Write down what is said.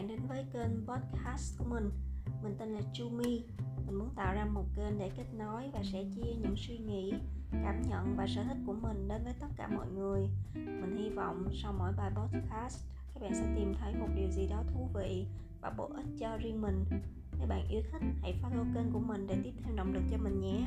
bạn đến với kênh podcast của mình. Mình tên là Chumi. Mình muốn tạo ra một kênh để kết nối và sẻ chia những suy nghĩ, cảm nhận và sở thích của mình đến với tất cả mọi người. Mình hy vọng sau mỗi bài podcast các bạn sẽ tìm thấy một điều gì đó thú vị và bổ ích cho riêng mình. Nếu bạn yêu thích hãy follow kênh của mình để tiếp thêm động lực cho mình nhé.